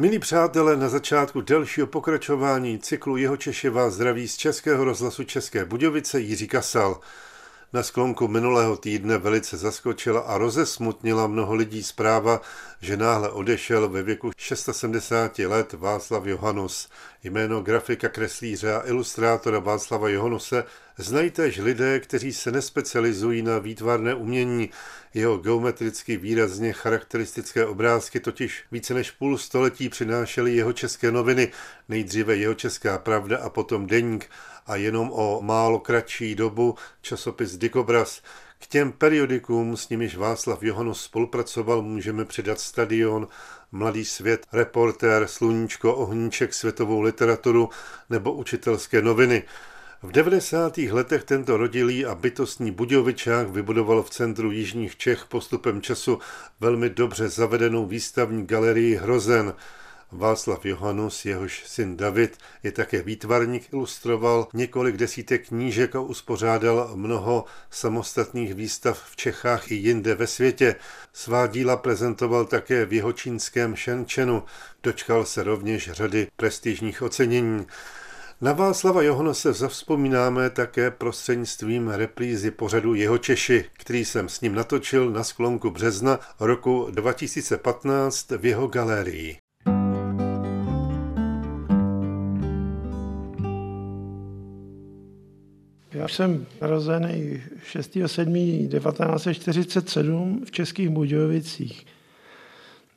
Milí přátelé, na začátku delšího pokračování cyklu Jeho Češi vás zdraví z Českého rozhlasu České Budějovice Jiří Kasal. Na sklonku minulého týdne velice zaskočila a rozesmutnila mnoho lidí zpráva, že náhle odešel ve věku 670 let Václav Johanus. Jméno grafika, kreslíře a ilustrátora Václava Johannuse znají též lidé, kteří se nespecializují na výtvarné umění. Jeho geometricky výrazně charakteristické obrázky totiž více než půl století přinášely jeho české noviny, nejdříve jeho česká pravda a potom deník a jenom o málo kratší dobu časopis Dikobraz. K těm periodikům, s nimiž Václav Johanus spolupracoval, můžeme přidat Stadion, Mladý svět, Reportér, Sluníčko, Ohníček, světovou literaturu nebo učitelské noviny. V 90. letech tento rodilý a bytostný Budějovičák vybudoval v centru Jižních Čech postupem času velmi dobře zavedenou výstavní galerii Hrozen. Václav Johanus, jehož syn David, je také výtvarník, ilustroval několik desítek knížek a uspořádal mnoho samostatných výstav v Čechách i jinde ve světě. Svá díla prezentoval také v jihočínském Shenzhenu. Dočkal se rovněž řady prestižních ocenění. Na Václava Johona se zavzpomínáme také prostřednictvím reprízy pořadu Jeho Češi, který jsem s ním natočil na sklonku března roku 2015 v jeho galerii. Já jsem narozený 6.7.1947 v Českých Budějovicích.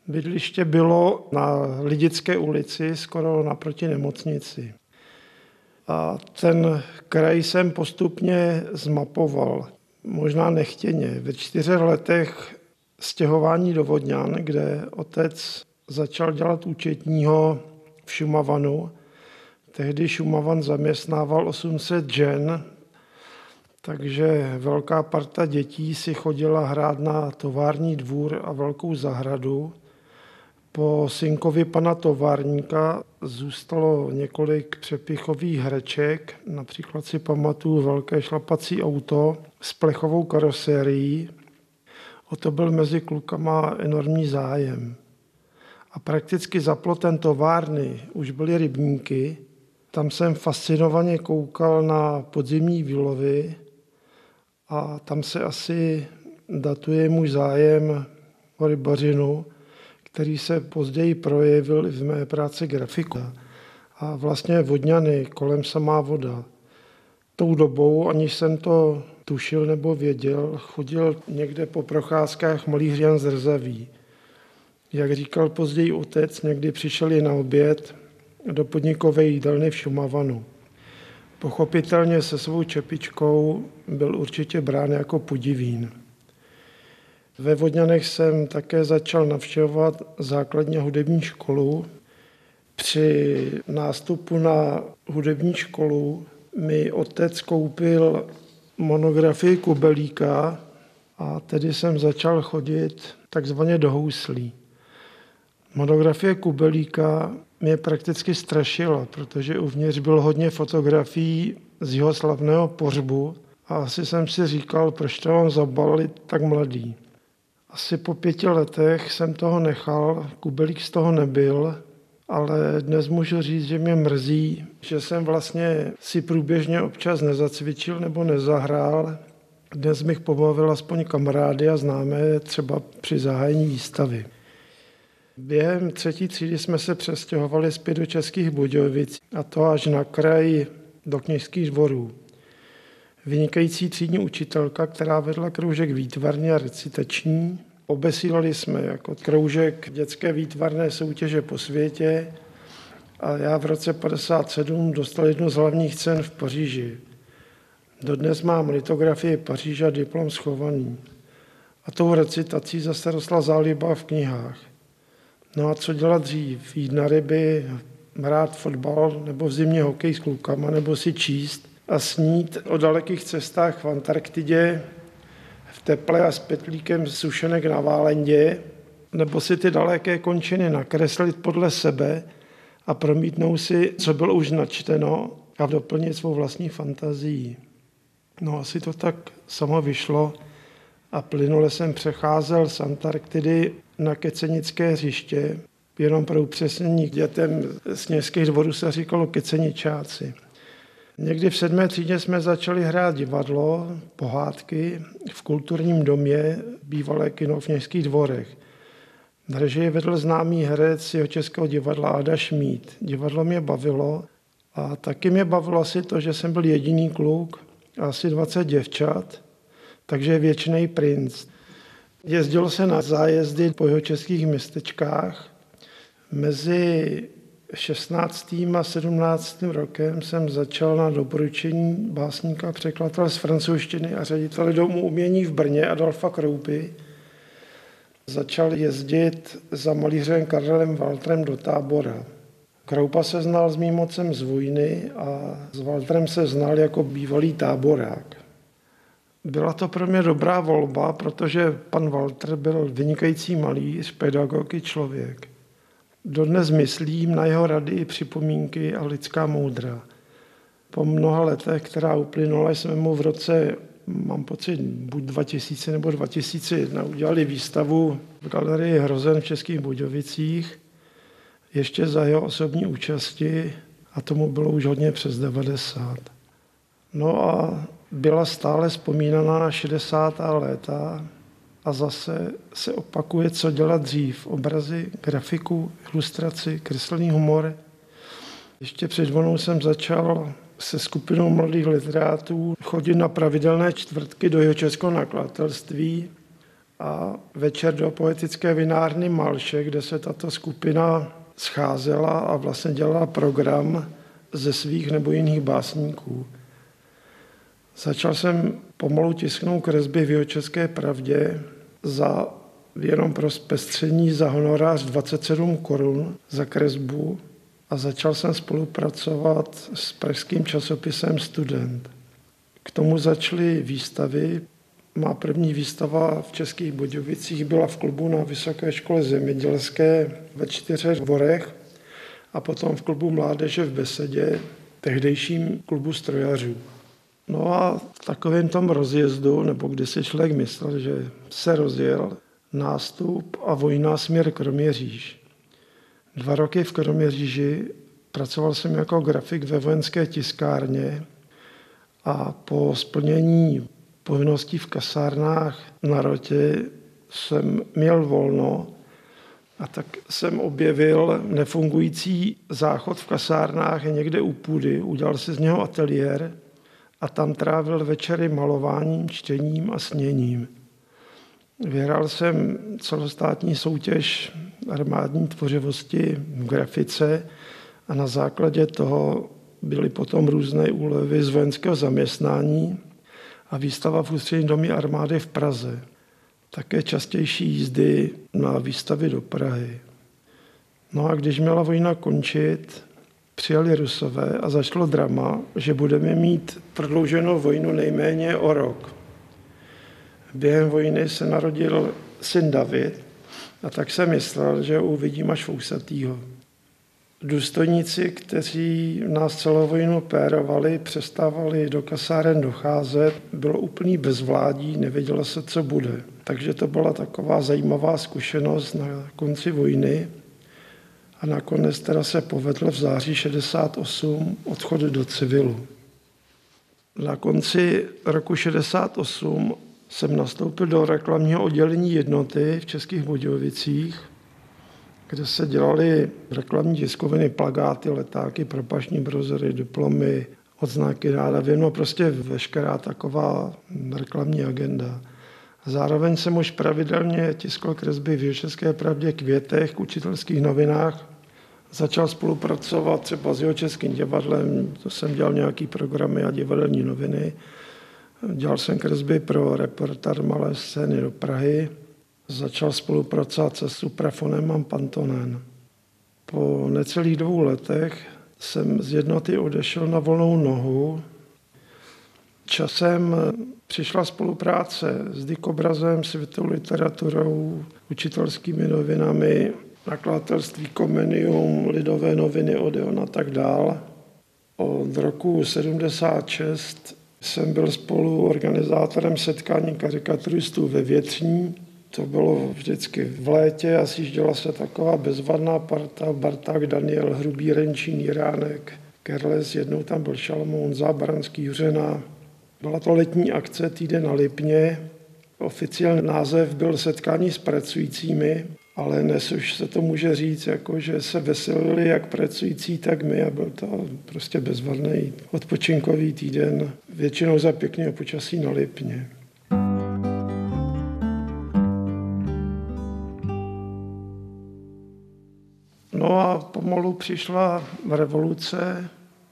Bydliště bylo na Lidické ulici, skoro naproti nemocnici. A ten kraj jsem postupně zmapoval, možná nechtěně. Ve čtyřech letech stěhování do Vodňan, kde otec začal dělat účetního v Šumavanu. Tehdy Šumavan zaměstnával 800 žen, takže velká parta dětí si chodila hrát na tovární dvůr a velkou zahradu. Po synkovi pana továrníka zůstalo několik přepichových hreček, například si pamatuju velké šlapací auto s plechovou karosérií. O to byl mezi klukama enormní zájem. A prakticky za plotem továrny už byly rybníky. Tam jsem fascinovaně koukal na podzimní výlovy a tam se asi datuje můj zájem o rybařinu, který se později projevil i v mé práci grafika. A vlastně vodňany, kolem samá voda. Tou dobou, aniž jsem to tušil nebo věděl, chodil někde po procházkách malý Jan Zrzaví. Jak říkal později otec, někdy přišel i na oběd do podnikové jídelny v Šumavanu. Pochopitelně se svou čepičkou byl určitě brán jako pudivín. Ve Vodňanech jsem také začal navštěvovat základně hudební školu. Při nástupu na hudební školu mi otec koupil monografii Kubelíka a tedy jsem začal chodit takzvaně do houslí. Monografie Kubelíka mě prakticky strašila, protože uvnitř bylo hodně fotografií z jeho slavného pořbu a asi jsem si říkal, proč to mám zabalit tak mladý. Asi po pěti letech jsem toho nechal, Kubelík z toho nebyl, ale dnes můžu říct, že mě mrzí, že jsem vlastně si průběžně občas nezacvičil nebo nezahrál. Dnes bych pobavil aspoň kamarády a známé třeba při zahájení výstavy. Během třetí třídy jsme se přestěhovali zpět do Českých Budějovic a to až na kraj do kněžských dvorů. Vynikající třídní učitelka, která vedla kroužek výtvarný a recitační. Obesílali jsme jako kroužek dětské výtvarné soutěže po světě a já v roce 57 dostal jednu z hlavních cen v Paříži. Dodnes mám litografii Paříža diplom schovaný. A tou recitací zase rostla záliba v knihách. No a co dělat dřív? Jít na ryby, hrát fotbal nebo v zimě hokej s klukama nebo si číst a snít o dalekých cestách v Antarktidě, v teple a s petlíkem sušenek na Válendě, nebo si ty daleké končiny nakreslit podle sebe a promítnout si, co bylo už načteno a doplnit svou vlastní fantazii. No asi to tak samo vyšlo a plynule jsem přecházel z Antarktidy na Kecenické hřiště, Jenom pro upřesnění dětem z městských dvorů se říkalo keceničáci. Někdy v sedmé třídě jsme začali hrát divadlo, pohádky v kulturním domě bývalé kino v městských dvorech. Režii vedl známý herec jeho českého divadla Ada Šmít. Divadlo mě bavilo a taky mě bavilo asi to, že jsem byl jediný kluk a asi 20 děvčat, takže věčný princ. Jezdil se na zájezdy po jeho českých městečkách. Mezi 16. a 17. rokem jsem začal na doporučení básníka překladatel z francouzštiny a ředitele domu umění v Brně Adolfa Kroupy. Začal jezdit za malířem Karlem Waltrem do tábora. Kroupa se znal s mým mocem z vojny a s Waltrem se znal jako bývalý táborák. Byla to pro mě dobrá volba, protože pan Walter byl vynikající malíř, pedagog i člověk. Dodnes myslím na jeho rady, připomínky a lidská moudra. Po mnoha letech, která uplynula, jsme mu v roce, mám pocit, buď 2000 nebo 2001, udělali výstavu v galerii Hrozen v Českých Budějovicích, ještě za jeho osobní účasti a tomu bylo už hodně přes 90. No a byla stále vzpomínaná na 60. léta, a zase se opakuje, co dělat dřív. Obrazy, grafiku, ilustraci, kreslný humor. Ještě před vonou jsem začal se skupinou mladých literátů chodit na pravidelné čtvrtky do jeho českého nakladatelství a večer do poetické vinárny Malše, kde se tato skupina scházela a vlastně dělala program ze svých nebo jiných básníků. Začal jsem pomalu tisknout kresby v jeho české pravdě za jenom pro zpestření za honorář 27 korun za kresbu a začal jsem spolupracovat s pražským časopisem Student. K tomu začaly výstavy. Má první výstava v Českých Budějovicích byla v klubu na Vysoké škole zemědělské ve čtyřech dvorech a potom v klubu Mládeže v Besedě, tehdejším klubu strojařů. No a v takovém tom rozjezdu, nebo když si člověk myslel, že se rozjel nástup a vojna směr Kroměříž. Dva roky v Kroměříži pracoval jsem jako grafik ve vojenské tiskárně a po splnění povinností v kasárnách na rotě jsem měl volno a tak jsem objevil nefungující záchod v kasárnách někde u půdy, udělal si z něho ateliér a tam trávil večery malováním, čtením a sněním. Vyhrál jsem celostátní soutěž armádní tvořivosti v grafice a na základě toho byly potom různé úlevy z vojenského zaměstnání a výstava v ústřední domě armády v Praze. Také častější jízdy na výstavy do Prahy. No a když měla vojna končit, přijali Rusové a začalo drama, že budeme mít prodlouženou vojnu nejméně o rok. Během vojny se narodil syn David a tak jsem myslel, že ho uvidím až vousatýho. Důstojníci, kteří nás celou vojnu pérovali, přestávali do kasáren docházet, bylo úplný bezvládí, nevědělo se, co bude. Takže to byla taková zajímavá zkušenost na konci vojny, a nakonec teda se povedl v září 68 odchod do civilu. Na konci roku 68 jsem nastoupil do reklamního oddělení jednoty v Českých Budějovicích, kde se dělaly reklamní tiskoviny, plagáty, letáky, propašní brozory, diplomy, odznaky nádavě, no prostě veškerá taková reklamní agenda. Zároveň jsem už pravidelně tiskl kresby v České pravdě, květech, k učitelských novinách začal spolupracovat třeba s jeho českým divadlem, to jsem dělal nějaký programy a divadelní noviny. Dělal jsem kresby pro reporter Malé scény do Prahy. Začal spolupracovat se Suprafonem a Pantonen. Po necelých dvou letech jsem z jednoty odešel na volnou nohu. Časem přišla spolupráce s Dikobrazem, světovou literaturou, učitelskými novinami nakladatelství Komenium, Lidové noviny, Odeon a tak dál. Od roku 76 jsem byl spolu organizátorem setkání karikaturistů ve Větřní To bylo vždycky v létě a sjížděla se taková bezvadná parta, Barták, Daniel, Hrubý, Renčín, Jiránek, Kerles, jednou tam byl Šalmoun, Zábranský, Juřena. Byla to letní akce týden na Lipně. Oficiální název byl setkání s pracujícími, ale dnes už se to může říct, jako že se veselili jak pracující, tak my a byl to prostě bezvadný odpočinkový týden, většinou za pěkného počasí na Lipně. No a pomalu přišla revoluce,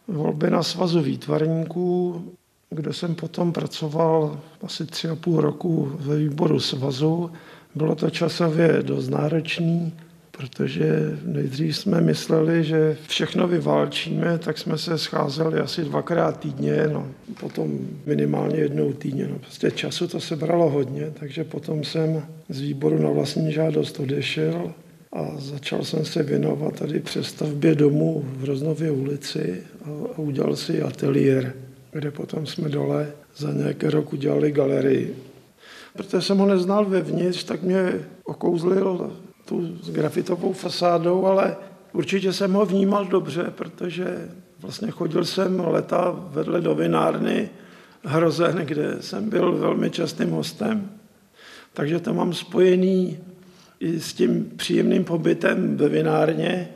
volby na svazu výtvarníků, kde jsem potom pracoval asi tři a půl roku ve výboru svazu. Bylo to časově dost náročný, protože nejdřív jsme mysleli, že všechno vyválčíme, tak jsme se scházeli asi dvakrát týdně, no, potom minimálně jednou týdně. No, prostě času to se bralo hodně, takže potom jsem z výboru na vlastní žádost odešel a začal jsem se věnovat tady přestavbě domu v Roznově ulici a, a udělal si ateliér, kde potom jsme dole za nějaký rok udělali galerii. Protože jsem ho neznal vevnitř, tak mě okouzlil tu s grafitovou fasádou, ale určitě jsem ho vnímal dobře, protože vlastně chodil jsem leta vedle do vinárny Hrozen, kde jsem byl velmi častým hostem. Takže to mám spojený i s tím příjemným pobytem ve vinárně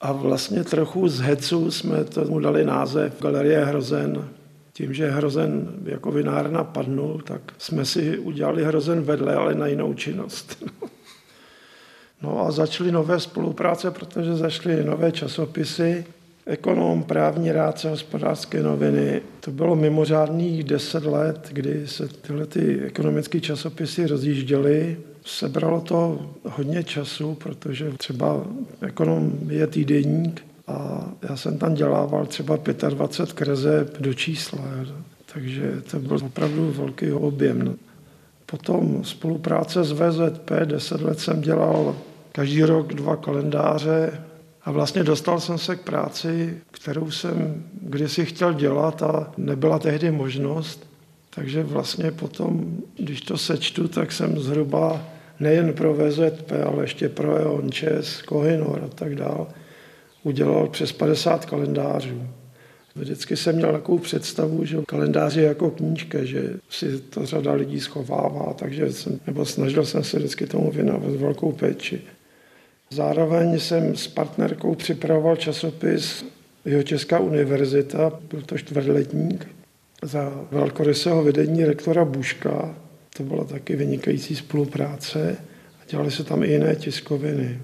a vlastně trochu z hecu jsme tomu dali název Galerie Hrozen. Tím, že Hrozen jako vinárna padnul, tak jsme si udělali Hrozen vedle, ale na jinou činnost. No a začaly nové spolupráce, protože zašly nové časopisy, ekonom, právní rádce, hospodářské noviny. To bylo mimořádných deset let, kdy se tyhle ty ekonomické časopisy rozjížděly Sebralo to hodně času, protože třeba ekonom je týdenník a já jsem tam dělával třeba 25 kreseb do čísla, takže to byl opravdu velký objem. Potom spolupráce s VZP, 10 let jsem dělal každý rok dva kalendáře a vlastně dostal jsem se k práci, kterou jsem kdysi chtěl dělat a nebyla tehdy možnost. Takže vlastně potom, když to sečtu, tak jsem zhruba nejen pro VZP, ale ještě pro EON, ČES, Kohinor a tak dál, udělal přes 50 kalendářů. Vždycky jsem měl takovou představu, že kalendář je jako knížka, že si to řada lidí schovává, takže jsem, nebo snažil jsem se vždycky tomu věnovat velkou péči. Zároveň jsem s partnerkou připravoval časopis Jeho Česká univerzita, byl to čtvrtletník, za velkorysého vedení rektora Buška, to byla taky vynikající spolupráce a dělali se tam i jiné tiskoviny.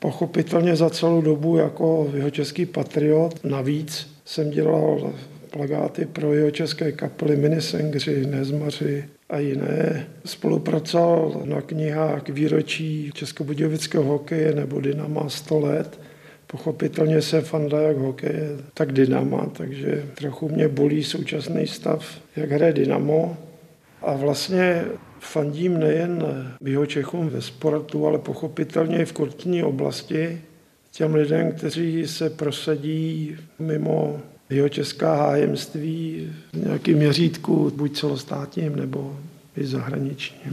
Pochopitelně za celou dobu jako jeho český patriot navíc jsem dělal plagáty pro jeho české kapely Minisengři, Nezmaři a jiné. Spolupracoval na knihách výročí Českobudějovického hokeje nebo Dynama 100 let. Pochopitelně se fanda jak hokeje, tak Dynama, takže trochu mě bolí současný stav, jak hraje Dynamo. A vlastně fandím nejen Čechům ve sportu, ale pochopitelně i v kulturní oblasti těm lidem, kteří se prosadí mimo jeho česká hájemství v nějakém měřítku, buď celostátním nebo i zahraničním.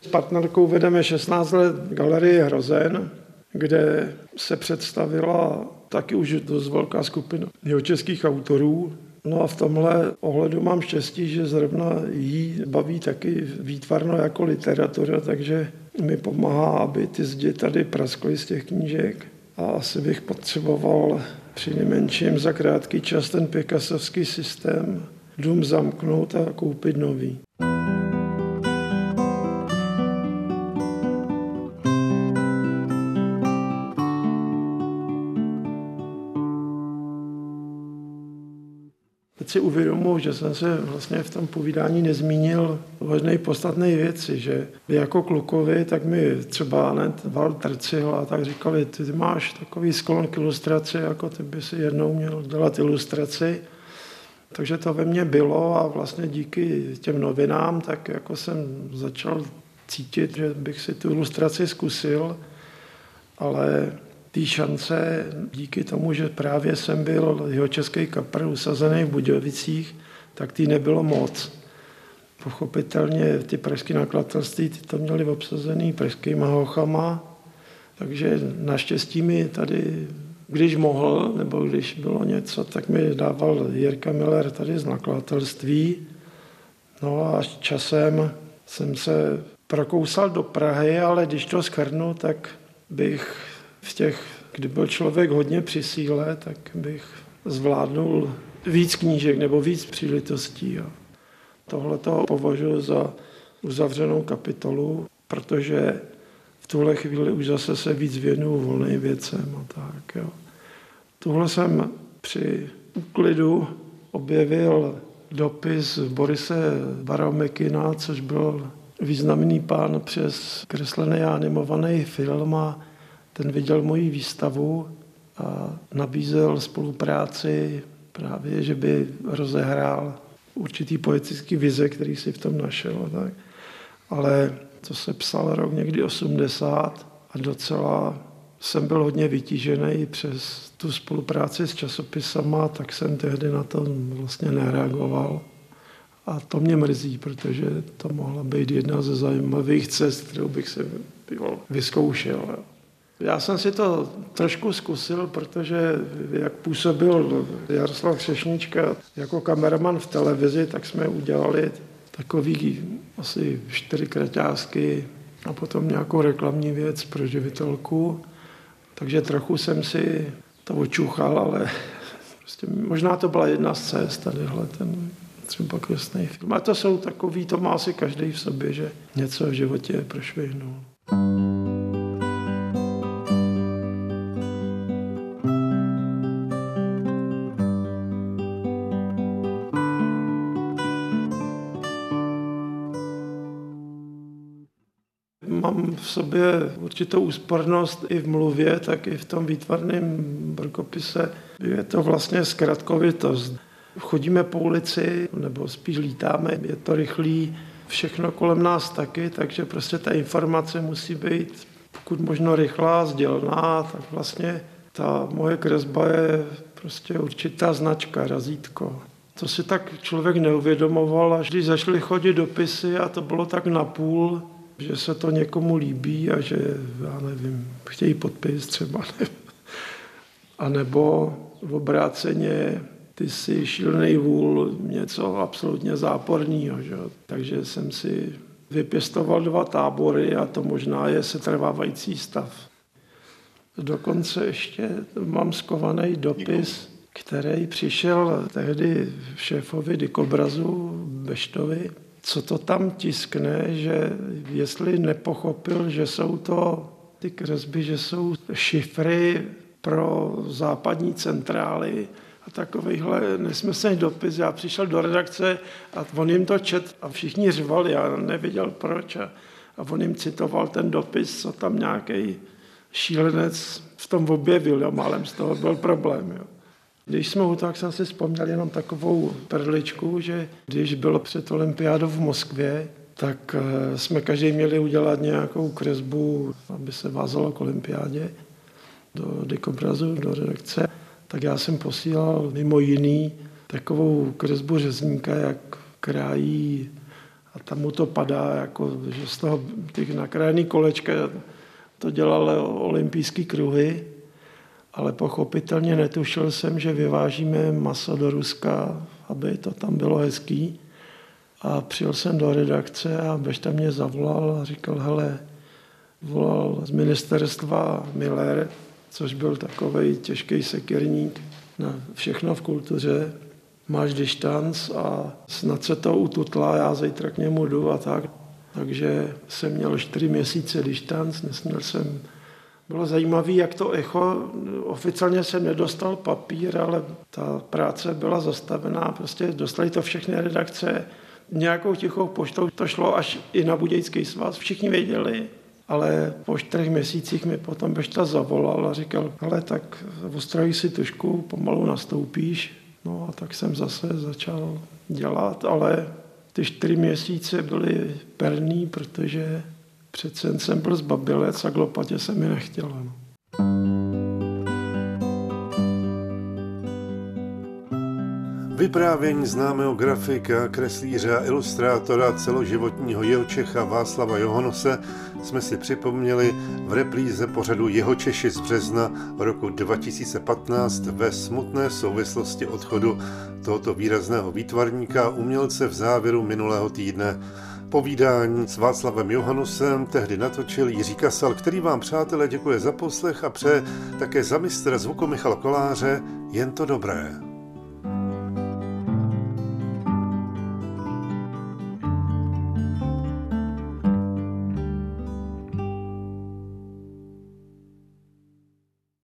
S partnerkou vedeme 16 let galerie Hrozen, kde se představila taky už dost velká skupina jeho českých autorů, No a v tomhle ohledu mám štěstí, že zrovna jí baví taky výtvarno jako literatura, takže mi pomáhá, aby ty zdi tady praskly z těch knížek. A asi bych potřeboval při nejmenším za krátký čas ten Picassovský systém dům zamknout a koupit nový. Si uvědomuji, že jsem se vlastně v tom povídání nezmínil o jedné podstatné věci, že vy jako klukovi, tak mi třeba ne, Walter Cihla a tak říkali, ty máš takový sklon k ilustraci, jako ty by si jednou měl dělat ilustraci. Takže to ve mně bylo a vlastně díky těm novinám, tak jako jsem začal cítit, že bych si tu ilustraci zkusil, ale té šance díky tomu, že právě jsem byl jeho český kapr usazený v Budějovicích, tak tý nebylo moc. Pochopitelně ty pražské nakladatelství ty to měly obsazený pražskýma hochama, takže naštěstí mi tady, když mohl, nebo když bylo něco, tak mi dával Jirka Miller tady z nakladatelství. No a časem jsem se prokousal do Prahy, ale když to schrnu, tak bych v těch, kdy byl člověk hodně při síle, tak bych zvládnul víc knížek nebo víc příležitostí. Tohle to považuji za uzavřenou kapitolu, protože v tuhle chvíli už zase se víc věnuju volným věcem a tak. Jo. Tuhle jsem při úklidu objevil dopis Borise Baromekina, což byl významný pán přes kreslený a animovaný film a ten viděl moji výstavu a nabízel spolupráci právě, že by rozehrál určitý poetický vize, který si v tom našel. Tak. Ale to se psal rok někdy 80 a docela jsem byl hodně vytížený přes tu spolupráci s časopisama, tak jsem tehdy na to vlastně nereagoval. A to mě mrzí, protože to mohla být jedna ze zajímavých cest, kterou bych se vyzkoušel. Já jsem si to trošku zkusil, protože jak působil Jaroslav Křešnička jako kameraman v televizi, tak jsme udělali takový asi čtyři kraťásky a potom nějakou reklamní věc pro živitelku. Takže trochu jsem si to očuchal, ale prostě možná to byla jedna z cest tadyhle, ten třeba kresný film. A to jsou takový, to má asi každý v sobě, že něco v životě prošvihnul. mám v sobě určitou úspornost i v mluvě, tak i v tom výtvarném brkopise. Je to vlastně zkratkovitost. Chodíme po ulici, nebo spíš lítáme, je to rychlý, všechno kolem nás taky, takže prostě ta informace musí být pokud možno rychlá, sdělná, tak vlastně ta moje kresba je prostě určitá značka, razítko. To si tak člověk neuvědomoval, až když zašly chodit dopisy a to bylo tak napůl, že se to někomu líbí a že, já nevím, chtějí podpis třeba. a nebo v obráceně ty si šílený vůl, něco absolutně záporného. Že? Takže jsem si vypěstoval dva tábory a to možná je setrvávající stav. Dokonce ještě mám skovaný dopis, který přišel tehdy šéfovi Dikobrazu Beštovi, co to tam tiskne, že jestli nepochopil, že jsou to ty kresby, že jsou šifry pro západní centrály a takovýhle nesmyslný dopis. Já přišel do redakce a on jim to čet a všichni řvali, já nevěděl proč. A, a on jim citoval ten dopis, co tam nějaký šílenec v tom objevil, jo, málem z toho byl problém. Jo. Když jsme u toho, tak jsem si vzpomněl jenom takovou perličku, že když bylo před olympiádou v Moskvě, tak eh, jsme každý měli udělat nějakou kresbu, aby se vázalo k olympiádě do dekobrazu, do redakce. Tak já jsem posílal mimo jiný takovou kresbu řezníka, jak krájí a tam mu to padá, jako, že z toho těch nakrájených kolečka to dělal olympijský kruhy ale pochopitelně netušil jsem, že vyvážíme maso do Ruska, aby to tam bylo hezký. A přijel jsem do redakce a Bešta mě zavolal a říkal, hele, volal z ministerstva Miller, což byl takový těžký sekirník na všechno v kultuře. Máš distanc a snad se to ututla, já zítra k němu jdu a tak. Takže jsem měl čtyři měsíce distanc, nesměl jsem bylo zajímavé, jak to echo, oficiálně jsem nedostal papír, ale ta práce byla zastavená, prostě dostali to všechny redakce, nějakou tichou poštou. To šlo až i na Budějský svaz, všichni věděli, ale po čtyřech měsících mi potom Bešta zavolal a říkal, ale tak ostrojí si tušku, pomalu nastoupíš. No a tak jsem zase začal dělat, ale ty čtyři měsíce byly perný, protože Přece jsem byl zbabilec a k lopatě se mi nechtělo. No. Vyprávění známého grafika, kreslíře a ilustrátora celoživotního Čecha Václava Johonose jsme si připomněli v replíze pořadu Jeho Češi z března roku 2015 ve smutné souvislosti odchodu tohoto výrazného výtvarníka umělce v závěru minulého týdne. Povídání s Václavem Johanusem tehdy natočil Jiří Kasal, který vám, přátelé, děkuje za poslech a pře také za mistra zvuku Michal Koláře jen to dobré.